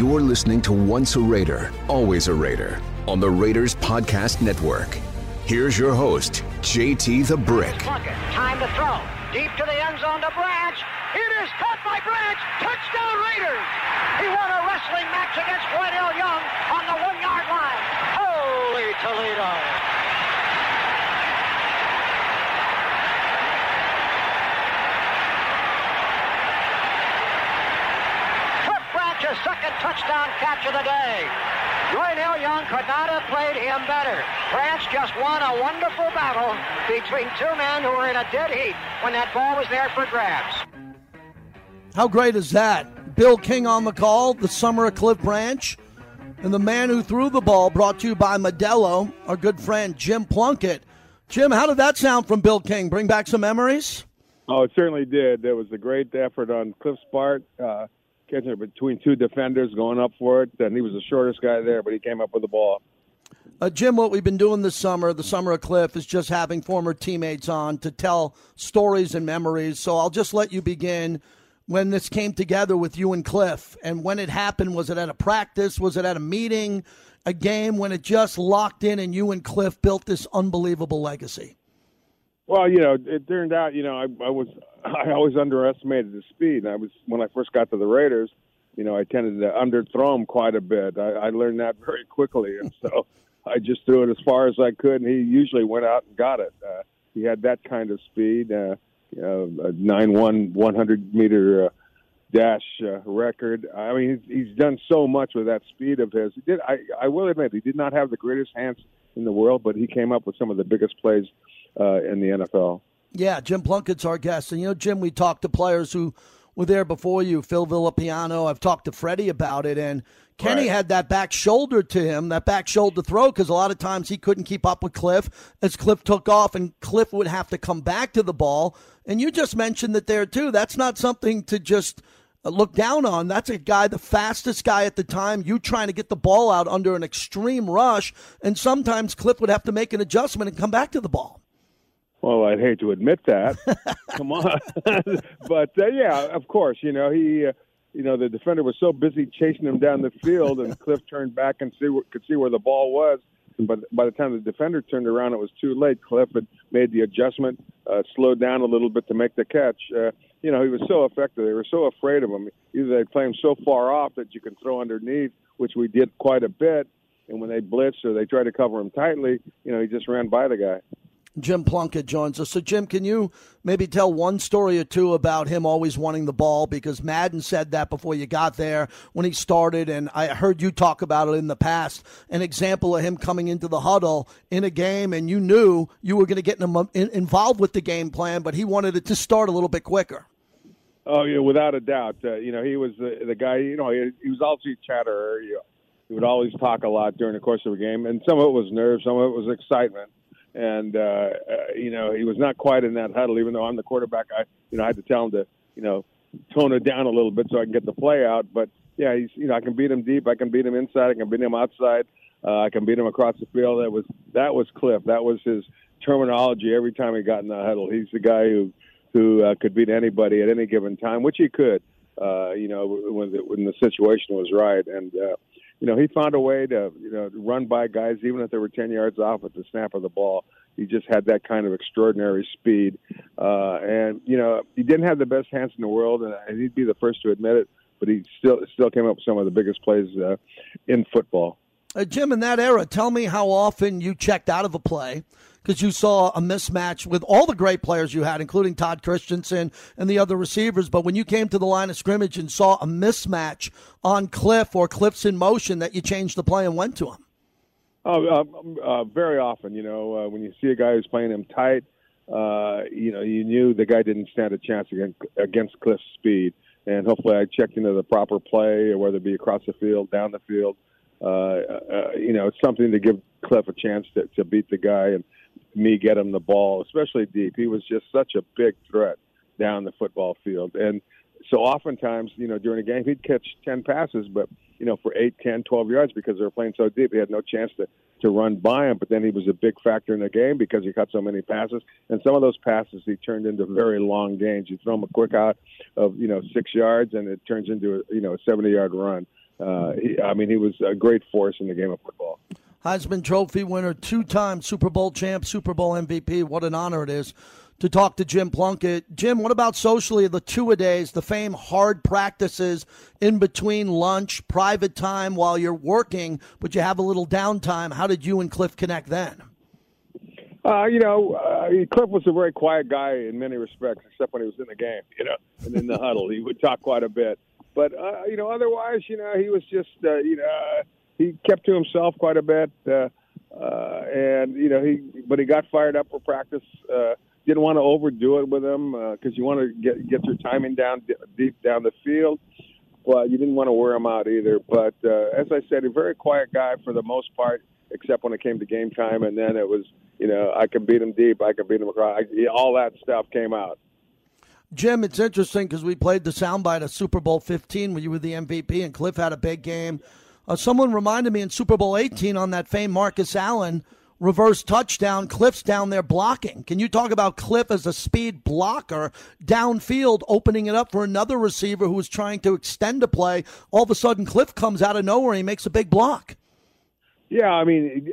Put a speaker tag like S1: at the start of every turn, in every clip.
S1: You're listening to Once a Raider, Always a Raider on the Raiders Podcast Network. Here's your host, JT the Brick.
S2: Time to throw. Deep to the end zone to Branch. It is caught by Branch. Touchdown Raiders. He won a wrestling match against Roynell Young on the second touchdown catch of the day. Roynell Young could not have played him better. Branch just won a wonderful battle between two men who were in a dead heat when that ball was there for grabs.
S3: How great is that? Bill King on the call, the summer of Cliff Branch, and the man who threw the ball brought to you by Modelo, our good friend Jim Plunkett. Jim, how did that sound from Bill King? Bring back some memories?
S4: Oh, it certainly did. There was a great effort on Cliff's part, uh, catching it between two defenders, going up for it. And he was the shortest guy there, but he came up with the ball.
S3: Uh, Jim, what we've been doing this summer, the summer of Cliff, is just having former teammates on to tell stories and memories. So I'll just let you begin when this came together with you and Cliff. And when it happened, was it at a practice? Was it at a meeting? A game when it just locked in and you and Cliff built this unbelievable legacy?
S4: Well, you know, it turned out, you know, I, I was I always underestimated the speed. I was when I first got to the Raiders, you know, I tended to underthrow him quite a bit. I, I learned that very quickly, and so I just threw it as far as I could, and he usually went out and got it. Uh, he had that kind of speed, uh, you know, a nine one one hundred meter. Uh, dash uh, record. I mean, he's, he's done so much with that speed of his. He did. I, I will admit, he did not have the greatest hands in the world, but he came up with some of the biggest plays uh, in the NFL.
S3: Yeah, Jim Plunkett's our guest, and you know, Jim, we talked to players who were there before you, Phil Villapiano. I've talked to Freddie about it, and Kenny
S4: Right.
S3: had that back shoulder to him, that back shoulder throw, because a lot of times he couldn't keep up with Cliff as Cliff took off, and Cliff would have to come back to the ball. And you just mentioned that there too. That's not something to just uh, look down on. That's a guy, the fastest guy at the time. You trying to get the ball out under an extreme rush, and sometimes Cliff would have to make an adjustment and come back to the ball.
S4: Well, I'd hate to admit that. Come on, but uh, yeah, of course, you know he, uh, you know the defender was so busy chasing him down the field, and Cliff turned back and see could see where the ball was. But by the time the defender turned around, it was too late. Cliff had made the adjustment, uh, slowed down a little bit to make the catch. Uh, you know, he was so effective. They were so afraid of him. Either they play him so far off that you can throw underneath, which we did quite a bit. And when they blitzed or they tried to cover him tightly, you know, he just ran by the guy.
S3: Jim Plunkett joins us. So, Jim, can you maybe tell one story or two about him always wanting the ball? Because Madden said that before you got there when he started, and I heard you talk about it in the past. An example of him coming into the huddle in a game, and you knew you were going to get him involved with the game plan, but he wanted it to start a little bit quicker.
S4: Oh yeah, without a doubt. Uh, you know, he was the, the guy. You know, he, he was also a chatterer. He, he would always talk a lot during the course of a game, and some of it was nerves, some of it was excitement. And uh, uh, you know, he was not quite in that huddle. Even though I'm the quarterback, I you know I had to tell him to you know tone it down a little bit so I can get the play out. But yeah, he's you know I can beat him deep, I can beat him inside, I can beat him outside, uh, I can beat him across the field. That was that was Cliff. That was his terminology every time he got in the huddle. He's the guy who who uh, could beat anybody at any given time, which he could. Uh, you know, when the, when the situation was right, and uh, you know he found a way to you know run by guys even if they were ten yards off at the snap of the ball. He just had that kind of extraordinary speed, uh, and you know he didn't have the best hands in the world, and he'd be the first to admit it. But he still still came up with some of the biggest plays uh, in football.
S3: Uh, Jim, in that era, tell me how often you checked out of a play because you saw a mismatch with all the great players you had, including Todd Christensen and the other receivers. But when you came to the line of scrimmage and saw a mismatch on Cliff or Cliff's in motion, that you changed the play and went to him.
S4: Oh, uh, uh, very often, you know, uh, when you see a guy who's playing him tight, uh, you know, you knew the guy didn't stand a chance against, against Cliff's speed. And hopefully, I checked into the proper play, whether it be across the field, down the field. Uh, uh, you know, it's something to give Cliff a chance to, to beat the guy and me get him the ball, especially deep. He was just such a big threat down the football field. And so oftentimes, you know, during a game, he'd catch 10 passes, but, you know, for 8, 10, 12 yards because they were playing so deep, he had no chance to, to run by him. But then he was a big factor in the game because he caught so many passes. And some of those passes he turned into very long gains. You throw him a quick out of, you know, six yards and it turns into, a, you know, a 70 yard run. Uh, he, I mean, he was a great force in the game of football.
S3: Heisman Trophy winner, two time Super Bowl champ, Super Bowl MVP. What an honor it is to talk to Jim Plunkett. Jim, what about socially the two a days, the fame hard practices in between lunch, private time while you're working, but you have a little downtime? How did you and Cliff connect then?
S4: Uh, you know, uh, Cliff was a very quiet guy in many respects, except when he was in the game, you know, and in the huddle. He would talk quite a bit. But, uh, you know, otherwise, you know, he was just, uh, you know, he kept to himself quite a bit, uh, uh, and you know he but he got fired up for practice. Uh, didn't want to overdo it with him because uh, you want to get get your timing down deep down the field, but you didn't want to wear him out either. But uh, as I said, a very quiet guy for the most part, except when it came to game time, and then it was you know I can beat him deep, I can beat him across. I, all that stuff came out.
S3: Jim, it's interesting because we played the soundbite of Super Bowl 15 when you were the MVP, and Cliff had a big game. Uh, someone reminded me in Super Bowl 18 on that famed Marcus Allen reverse touchdown. Cliff's down there blocking. Can you talk about Cliff as a speed blocker downfield, opening it up for another receiver who was trying to extend a play? All of a sudden, Cliff comes out of nowhere. and He makes a big block.
S4: Yeah, I mean,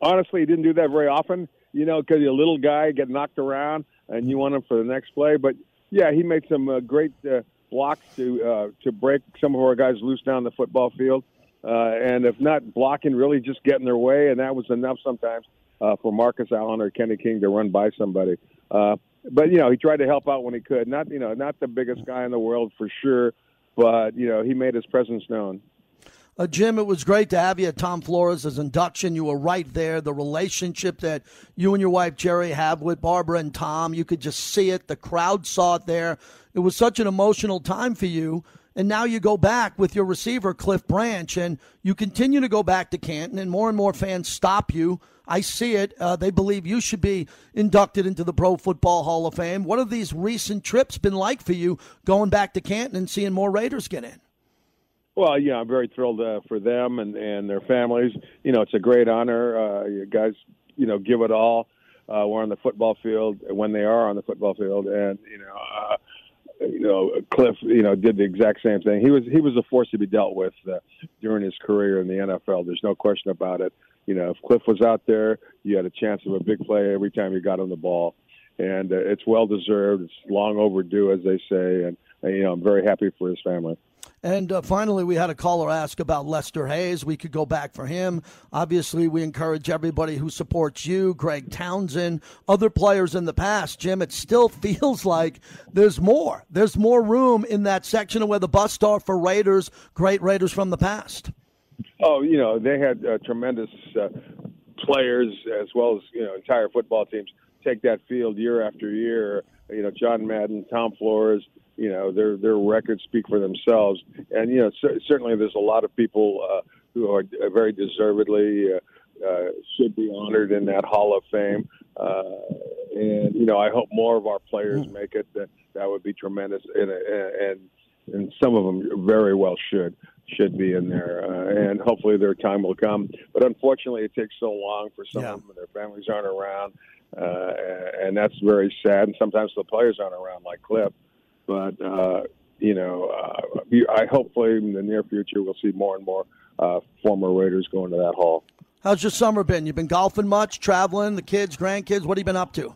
S4: honestly, he didn't do that very often. You know, because a little guy, get knocked around, and you want him for the next play. But yeah, he made some uh, great. Uh, blocks to uh, to break some of our guys loose down the football field. Uh, and if not blocking, really just getting their way, and that was enough sometimes uh, for Marcus Allen or Kenny King to run by somebody. Uh, but you know, he tried to help out when he could. Not you know, not the biggest guy in the world for sure, but you know, he made his presence known.
S3: Uh, Jim, it was great to have you at Tom Flores' induction. You were right there. The relationship that you and your wife Gerri have with Barbara and Tom, you could just see it. The crowd saw it there. It was such an emotional time for you. And now you go back with your receiver, Cliff Branch, and you continue to go back to Canton, and more and more fans stop you. I see it. Uh, they believe you should be inducted into the Pro Football Hall of Fame. What have these recent trips been like for you going back to Canton and seeing more Raiders get in?
S4: Well, yeah, I'm very thrilled uh, for them and, and their families. You know, it's a great honor. Uh, you guys, you know, give it all. Uh, we're on the football field when they are on the football field, and you know, uh, you know, Cliff, you know, did the exact same thing. He was he was a force to be dealt with uh, during his career in the NFL. There's no question about it. You know, if Cliff was out there, you had a chance of a big play every time you got on the ball, and uh, it's well deserved. It's long overdue, as they say, and uh, you know, I'm very happy for his family.
S3: And uh, finally, we had a caller ask about Lester Hayes. We could go back for him. Obviously, we encourage everybody who supports you, Greg Townsend, other players in the past. Jim, it still feels like there's more. There's more room in that section of where the bus stop for Raiders, great Raiders from the past.
S4: Oh, you know, they had uh, tremendous uh, players as well as, you know, entire football teams take that field year after year. You know, John Madden, Tom Flores, you know their their records speak for themselves, and you know c- certainly there's a lot of people uh, who are very deservedly uh, uh, should be honored in that Hall of Fame. Uh, and you know I hope more of our players mm. make it. That that would be tremendous, and and and some of them very well should should be in there, uh, and hopefully their time will come. But unfortunately, it takes so long for some yeah. of them. And their families aren't around, uh, and that's very sad. And sometimes the players aren't around, like Cliff. But uh, you know, uh, I hopefully in the near future we'll see more and more uh, former Raiders going to that hall.
S3: How's your summer been? You've been golfing much, traveling, the kids, grandkids. What have you been up to?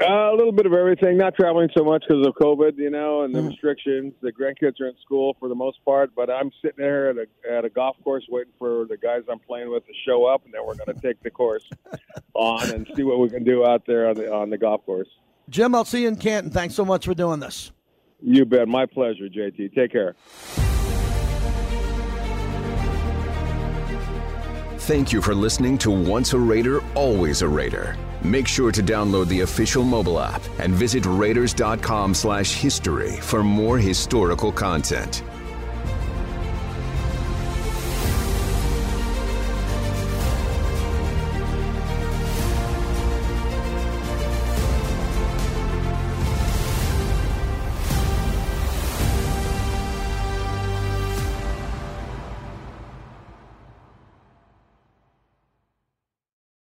S4: Uh, a little bit of everything. Not traveling so much because of COVID, you know, and the mm. restrictions. The grandkids are in school for the most part, but I'm sitting there at a at a golf course waiting for the guys I'm playing with to show up, and then we're going to take the course on and see what we can do out there on the on the golf course.
S3: Jim, I'll see you in Canton. Thanks so much for doing this.
S4: You bet. My pleasure, JT. Take care.
S1: Thank you for listening to Once a Raider, Always a Raider. Make sure to download the official mobile app and visit Raiders.com slash history for more historical content.